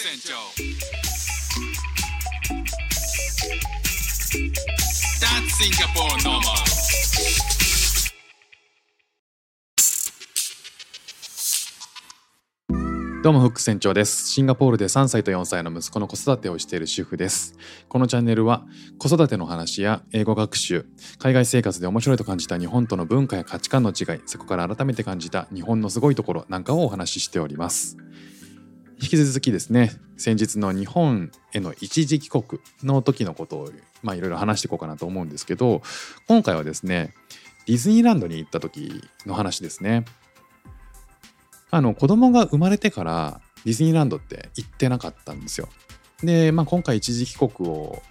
船長。That's Singapore normal. どうもフック船長です。シンガポールで3歳と4歳の息子の子育てをしている主婦です。このチャンネルは子育ての話や英語学習海外生活で面白いと感じた日本との文化や価値観の違いそこから改めて感じた日本のすごいところなんかをお話ししております。引き続きですね先日の日本への一時帰国の時のことをまあいろいろ話していこうかなと思うんですけど今回はですねディズニーランドに行った時の話ですねあの子供が生まれてからディズニーランドって行ってなかったんですよ。で、まあ、今回一時帰国を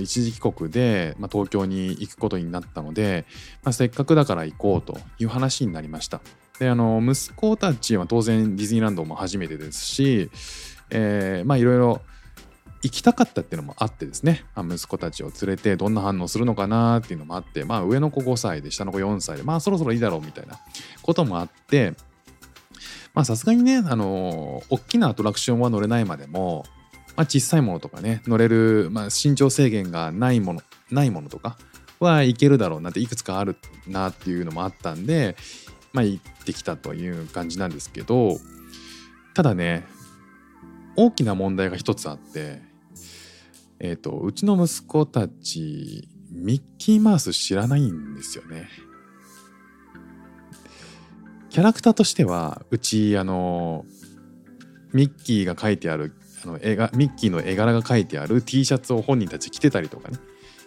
一時帰国で、まあ、東京に行くことになったので、まあ、せっかくだから行こうという話になりました。であの息子たちは当然ディズニーランドも初めてですし、えーまあいろいろ行きたかったっていうのもあってですね、まあ息子たちを連れてどんな反応するのかなっていうのもあって、まあ、上の子5歳で下の子4歳でまあそろそろいいだろうみたいなこともあってまあさすがにね、あの大きなアトラクションは乗れないまでも、まあ、小さいものとかね乗れる、まあ、身長制限がないものないものとかはいけるだろうなっていくつかあるなっていうのもあったんでまあ行ってきたという感じなんですけどただね大きな問題が一つあってえっ、とうちの息子たちミッキーマウス知らないんですよね。キャラクターとしてはうちあのミッキーが書いてあるあの絵がミッキーの絵柄が書いてある T シャツを本人たち着てたりとかね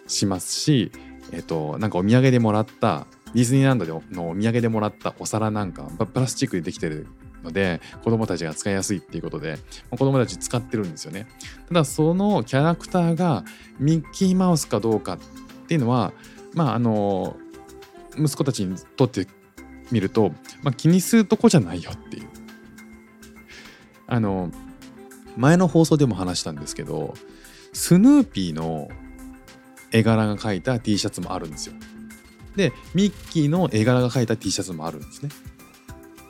しますしえっとなんかお土産でもらったディズニーランドでのお土産でもらったお皿なんかプラスチックでできてるので子供たちが使いやすいっていうことで子供たち使ってるんですよね。ただそのキャラクターがミッキーマウスかどうかっていうのはまああの息子たちにとって見ると、まあ、気にするとこじゃないよっていう。あの前の放送でも話したんですけどスヌーピーの絵柄が描いた T シャツもあるんですよ。でミッキーの絵柄が描いた T シャツもあるんですね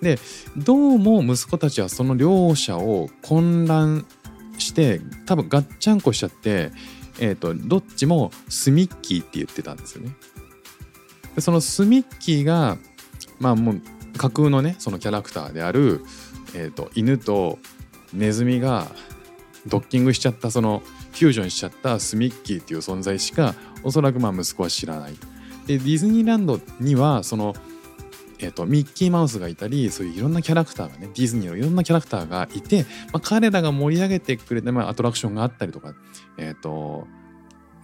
でどうも息子たちはその両者を混乱して多分ガッチャンコしちゃってえーとどっちもスミッキーって言ってたんですよねでそのスミッキーがまあもう架空のねそのキャラクターである、えー、と犬とネズミがドッキングしちゃったそのフュージョンしちゃったスミッキーっていう存在しかおそらくまあ息子は知らない。でディズニーランドにはその、えー、とミッキーマウスがいたりそういういろんなキャラクターがねディズニーのいろんなキャラクターがいて、まあ、彼らが盛り上げてくれて、まあ、アトラクションがあったりとか、えー、と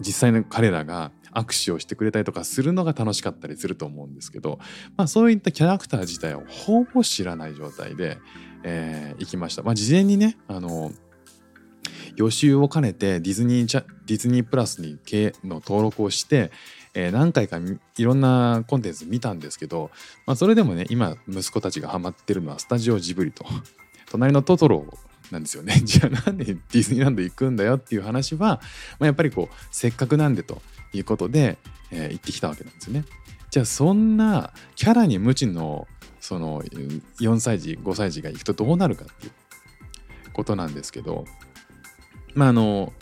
実際の彼らが握手をしてくれたりとかするのが楽しかったりすると思うんですけど、まあ、そういったキャラクター自体をほぼ知らない状態で、えー行きました。まあ、事前にねあの予習を兼ねてディズニープラスにの登録をして、えー何回かいろんなコンテンツ見たんですけど、まあ、それでもね今息子たちがハマってるのはスタジオジブリと 隣のトトロなんですよね じゃあなんでディズニーランド行くんだよっていう話は、まあ、やっぱりこうせっかくなんでということで、えー行ってきたわけなんですよね。じゃあそんなキャラに無知のその4歳児5歳児が行くとどうなるかっていうことなんですけどまああの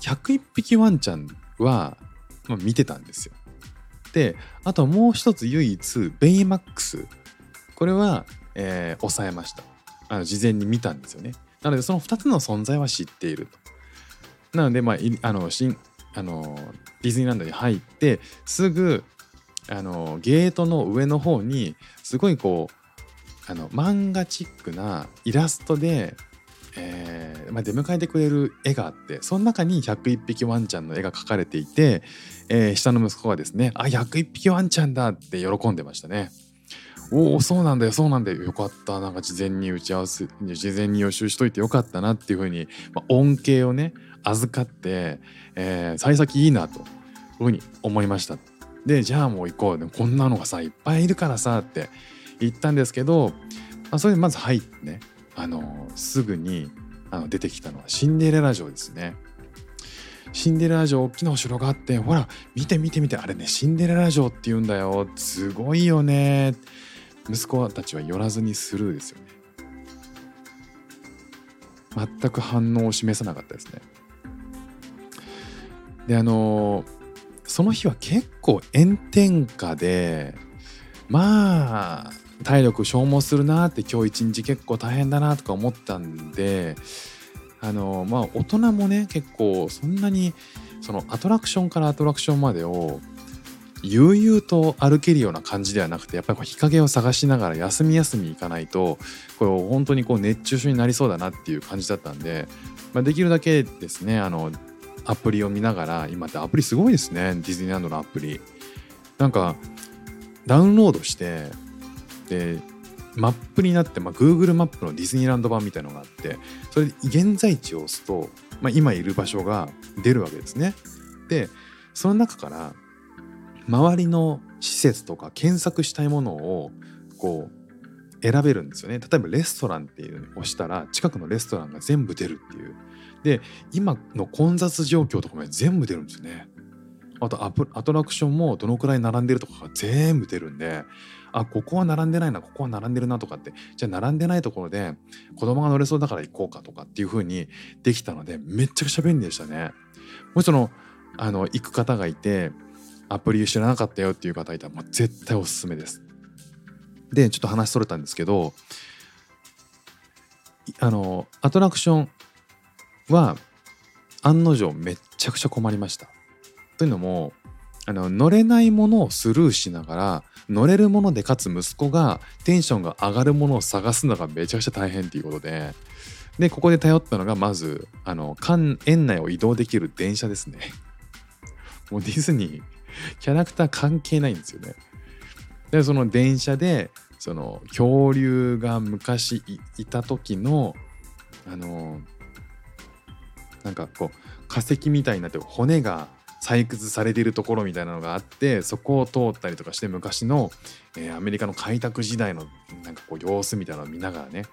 101匹ワンちゃんは、まあ、見てたんですよ。であともう一つ唯一ベイマックスこれは、えー抑えましたあの事前に見たんですよね。なのでその2つの存在は知っていると。なのでまああの新あのディズニーランドに入ってすぐあのゲートの上の方にすごいこうあの漫画チックなイラストで、えーまあ、出迎えてくれる絵があってその中に101匹ワンちゃんの絵が描かれていて、えー下の息子がですね「あ101匹ワンちゃんだ!」って喜んでましたね。おおそうなんだよそうなんだよよかったなんか事前に打ち合わせ事前に予習しといてよかったなっていうふうに、まあ、恩恵をね預かって、えー、幸先いいなというふうに思いましたでじゃあもう行こうでこんなのがさいっぱいいるからさって言ったんですけど、まあ、それでまず入ってねあのすぐにあの出てきたのはシンデレラ城ですね。シンデレラ城大きなお城があってほら見て見て見てあれねシンデレラ城って言うんだよ。すごいよね。息子たちは寄らずにスルーですよね。全く反応を示さなかったですね。であのその日は結構炎天下でまあ体力消耗するなって今日一日結構大変だなとか思ったんであのまあ大人もね結構そんなにそのアトラクションからアトラクションまでを悠々と歩けるような感じではなくてやっぱり日陰を探しながら休み休み行かないとこれ本当にこう熱中症になりそうだなっていう感じだったんで、まあ、できるだけですねあのアプリを見ながら今ってアプリすごいですねディズニーランドのアプリ。なんかダウンロードしてでマップになって、まあ、Google マップのディズニーランド版みたいのがあってそれで現在地を押すと、まあ、今いる場所が出るわけですね。でその中から周りの施設とか検索したいものをこう選べるんですよね。例えばレストランっていうのを押したら近くのレストランが全部出るっていう。で今の混雑状況とかも全部出るんですよね。あとアアトラクションもどのくらい並んでるとかが全部出るんであここは並んでないなここは並んでるなとかってじゃあ並んでないところで子供が乗れそうだから行こうかとかっていう風にできたのでめっちゃくちゃ便利でしたね。もしそのあの行く方がいてアプリ知らなかったよっていう方いたらもう絶対おすすめです。でちょっと話それたんですけどあのアトラクションは案の定めっちゃくちゃ困りました。というのもあの乗れないものをスルーしながら乗れるものでかつ息子がテンションが上がるものを探すのがめちゃくちゃ大変っていうことで。でここで頼ったのがまずあの園内を移動できる電車ですね。もうディズニーキャラクター関係ないんですよね。でその電車でその恐竜が昔いた時のあのなんかこう化石みたいになって骨が採掘されているところみたいなのがあってそこを通ったりとかして昔の、えー、アメリカの開拓時代のなんかこう様子みたいなのを見ながらね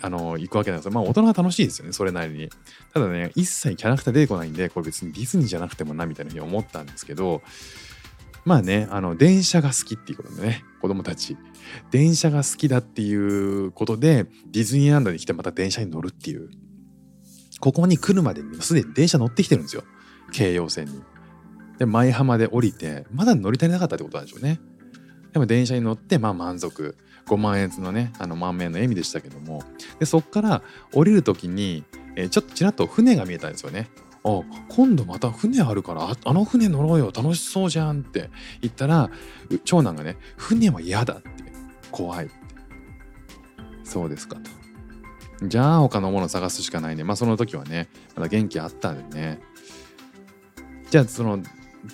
あの行くわけなんですよ。まあ大人は楽しいですよね、それなりに。ただね、一切キャラクター出てこないんで、これ別にディズニーじゃなくてもなみたいなふうに思ったんですけど、まあね、あの電車が好きっていうことでね、子供たち。電車が好きだっていうことで、ディズニーランドに来てまた電車に乗るっていう。ここに来るまでにすでに電車乗ってきてるんですよ。京葉線に。で、舞浜で降りて、まだ乗り足りなかったってことなんでしょうね。でも電車に乗って、まあ満足。5万円のね、あの満面の笑みでしたけども。で、そっから降りる時に、えー、ちょっとちらっと船が見えたんですよね。あ今度また船あるからあの船乗ろうよ楽しそうじゃんって言ったら長男がね船は嫌だって怖いってそうですかとじゃあ他のもの探すしかないねまあその時はねまだ元気あったんでねじゃあその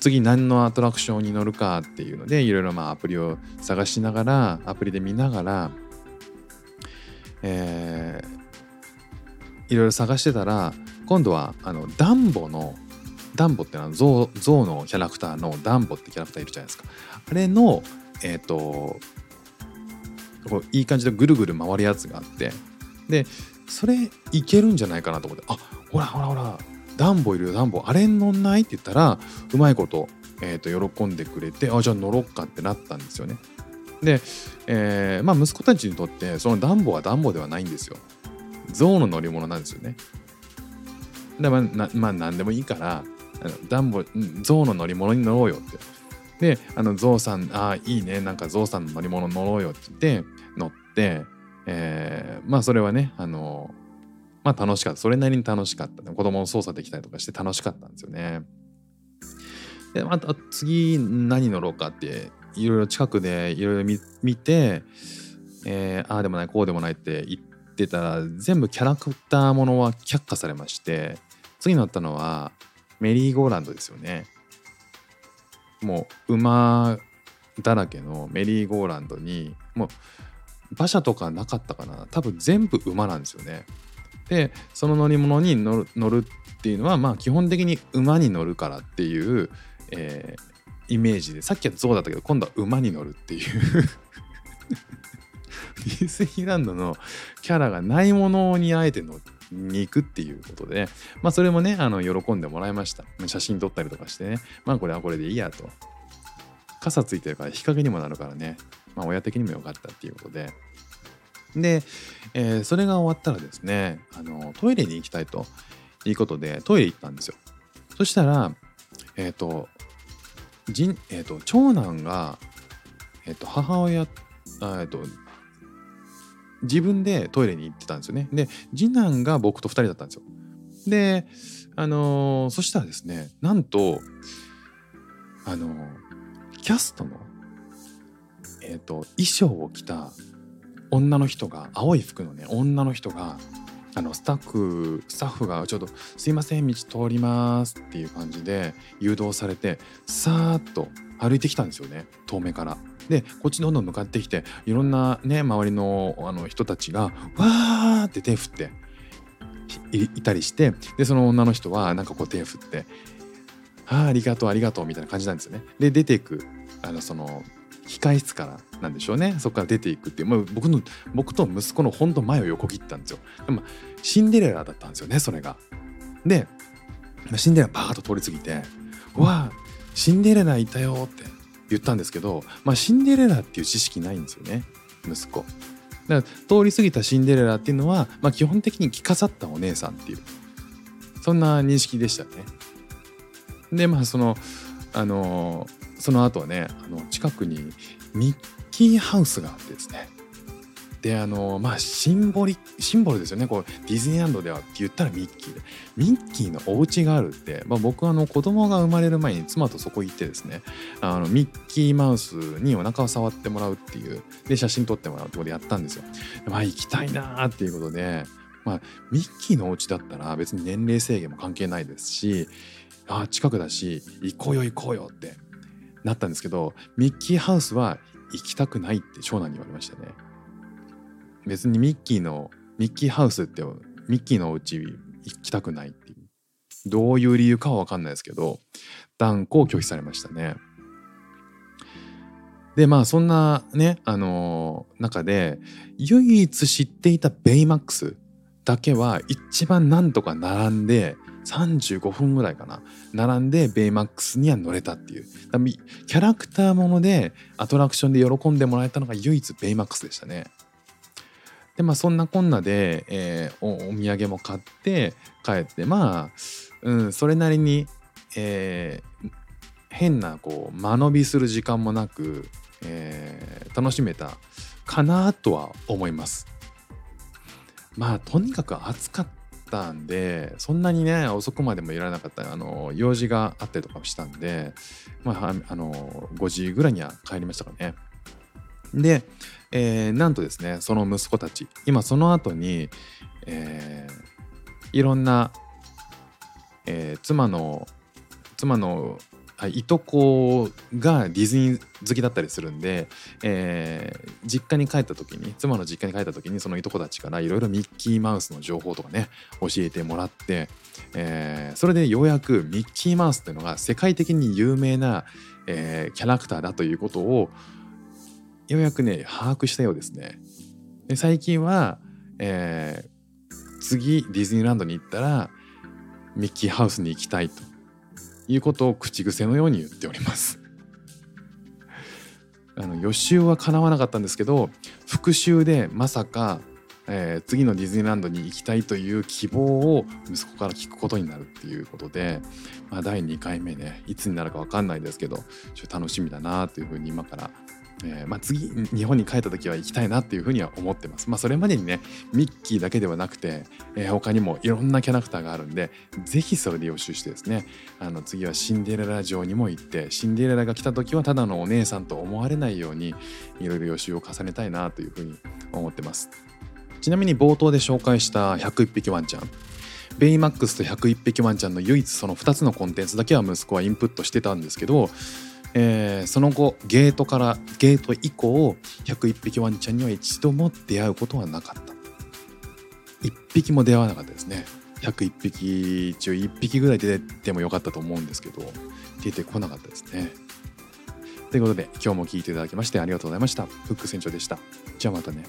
次何のアトラクションに乗るかっていうのでいろいろまあアプリを探しながらアプリで見ながらえー、いろいろ探してたら今度はあのダンボのダンボってのはゾウゾウのキャラクターのダンボってキャラクターいるじゃないですか。あれのえっ、ー、とこういい感じでぐるぐる回るやつがあってでそれいけるんじゃないかなと思ってあほらほらほらダンボいるよダンボあれ乗んない？って言ったらうまいこと,、えー、と喜んでくれてあじゃあ乗ろっかってなったんですよね。で、えー、まあ息子たちにとってそのダンボはダンボではないんですよ。象の乗り物なんですよね。でまあなまあ何でもいいからダンボ象の乗り物に乗ろうよって。であのゾウさんああいいね。なんかゾウさんの乗り物乗ろうよって言って乗って、えー、まあそれはねあのまあ楽しかった。それなりに楽しかった。子供を操作できたりとかして楽しかったんですよね。で、また次何乗ろうかって、いろいろ近くでいろいろ見て、えー、ああでもない、こうでもないって言ってたら、全部キャラクターものは却下されまして、次乗ったのはメリーゴーランドですよね。もう馬だらけのメリーゴーランドに、もう馬車とかなかったかな多分全部馬なんですよね。でその乗り物に乗る乗るっていうのはまあ基本的に馬に乗るからっていう、えー、イメージでさっきは象だったけど今度は馬に乗るっていう。ディズニーランドのキャラがないものにあえて乗に行くっていうことでまあそれもねあの喜んでもらいました。写真撮ったりとかしてね。まあこれはこれでいいやと。傘ついてるから日陰にもなるからね。まあ親的にも良かったっていうことで。で、えーそれが終わったらですねあのトイレに行きたいということでトイレ行ったんですよ。そしたらえっ、とじん、えー、と長男が、えー、と母親えっ、と自分でトイレに行ってたんですよね。で次男が僕と2人だったんですよ。であのーそしたらですねなんとあのーキャストのえっ、と衣装を着た女の人が青い服のね女の人があのスタッフスタッフがちょっと「すいません道通ります」っていう感じで誘導されてさーっと歩いてきたんですよね遠目から。でこっちどんどん向かってきていろんなね周りのあの人たちが「わー!」って手振っていたりしてでその女の人はなんかこう手振って「あーありがとうありがとう」みたいな感じなんですよね。で出ていくあのその控室からなんでしょうねそこから出ていくっていう、まあ、僕の僕と息子のほんと前を横切ったんですよ。でもシンデレラだったんですよねそれが。でシンデレラバーッと通り過ぎて「わあシンデレラいたよ」って言ったんですけど、まあ、シンデレラっていう知識ないんですよね息子。だから通り過ぎたシンデレラっていうのは、まあ、基本的に着飾ったお姉さんっていうそんな認識でしたね。でまあそのあのその後はねあの近くにミッキーハウスがあってですね。であのまあシンボリシンボルですよね。こうディズニーランドではって言ったらミッキーで。ミッキーのお家があるって、まあ、僕はあの子供が生まれる前に妻とそこ行ってですねあのミッキーマウスにお腹を触ってもらうっていうで写真撮ってもらうってことでやったんですよ。まあ行きたいなーっていうことで、まあ、ミッキーのお家だったら別に年齢制限も関係ないですしあ近くだし行こうよ行こうよってなったんですけどミッキーハウスは行きたくないって長男に言われましたね。別にミッキーのミッキーハウスってミッキーのお家行きたくないっていうどういう理由かは分かんないですけど断固拒否されましたね。でまあそんなねあのー中で唯一知っていたベイマックスだけは一番なんとか並んで35分ぐらいかな並んでベイマックスには乗れたっていうキャラクターものでアトラクションで喜んでもらえたのが唯一ベイマックスでしたね。でまあそんなこんなで、えーおお土産も買って帰ってまあ、うん、それなりに、えー変なこう間延びする時間もなく、えー楽しめたかなとは思います。まあとにかく暑かったたんでそんなにね遅くまでもいられなかったあの用事があったりとかもしたんでまああの5時ぐらいには帰りましたかね。で、えーなんとですねその息子たち今その後に、えーいろんな、えー妻の妻のいとこがディズニー好きだったりするんで、えー実家に帰った時に妻の実家に帰った時にそのいとこたちからいろいろミッキーマウスの情報とかね教えてもらって、えーそれでようやくミッキーマウスっていうのが世界的に有名な、えーキャラクターだということをようやくね把握したようですね。で最近は、えー次ディズニーランドに行ったらミッキーハウスに行きたいということを口癖のように言っております。あの予習は叶わなかったんですけど復習でまさか、えー次のディズニーランドに行きたいという希望を息子から聞くことになるっていうことで、まあ、第2回目ねいつになるか分かんないですけどちょっと楽しみだなというふうに今から、えーまあ、次日本に帰った時は行きたいなっていうふうには思ってます。まあ、それまでにねミッキーだけではなくて、えー他にもいろんなキャラクターがあるんでぜひそれで予習してですねあの次はシンデレラ城にも行ってシンデレラが来た時はただのお姉さんと思われないようにいろいろ予習を重ねたいなというふうに思ってますちなみに冒頭で紹介した101匹ワンちゃんベイマックスと101匹ワンちゃんの唯一その2つのコンテンツだけは息子はインプットしてたんですけど、えーその後ゲートからゲート以降101匹ワンちゃんには一度も出会うことはなかった。1匹も出会わなかったですね。101匹中1匹ぐらい出てもよかったと思うんですけど出てこなかったですね。ということで今日も聞いていただきましてありがとうございました。フック船長でした。じゃあまたね。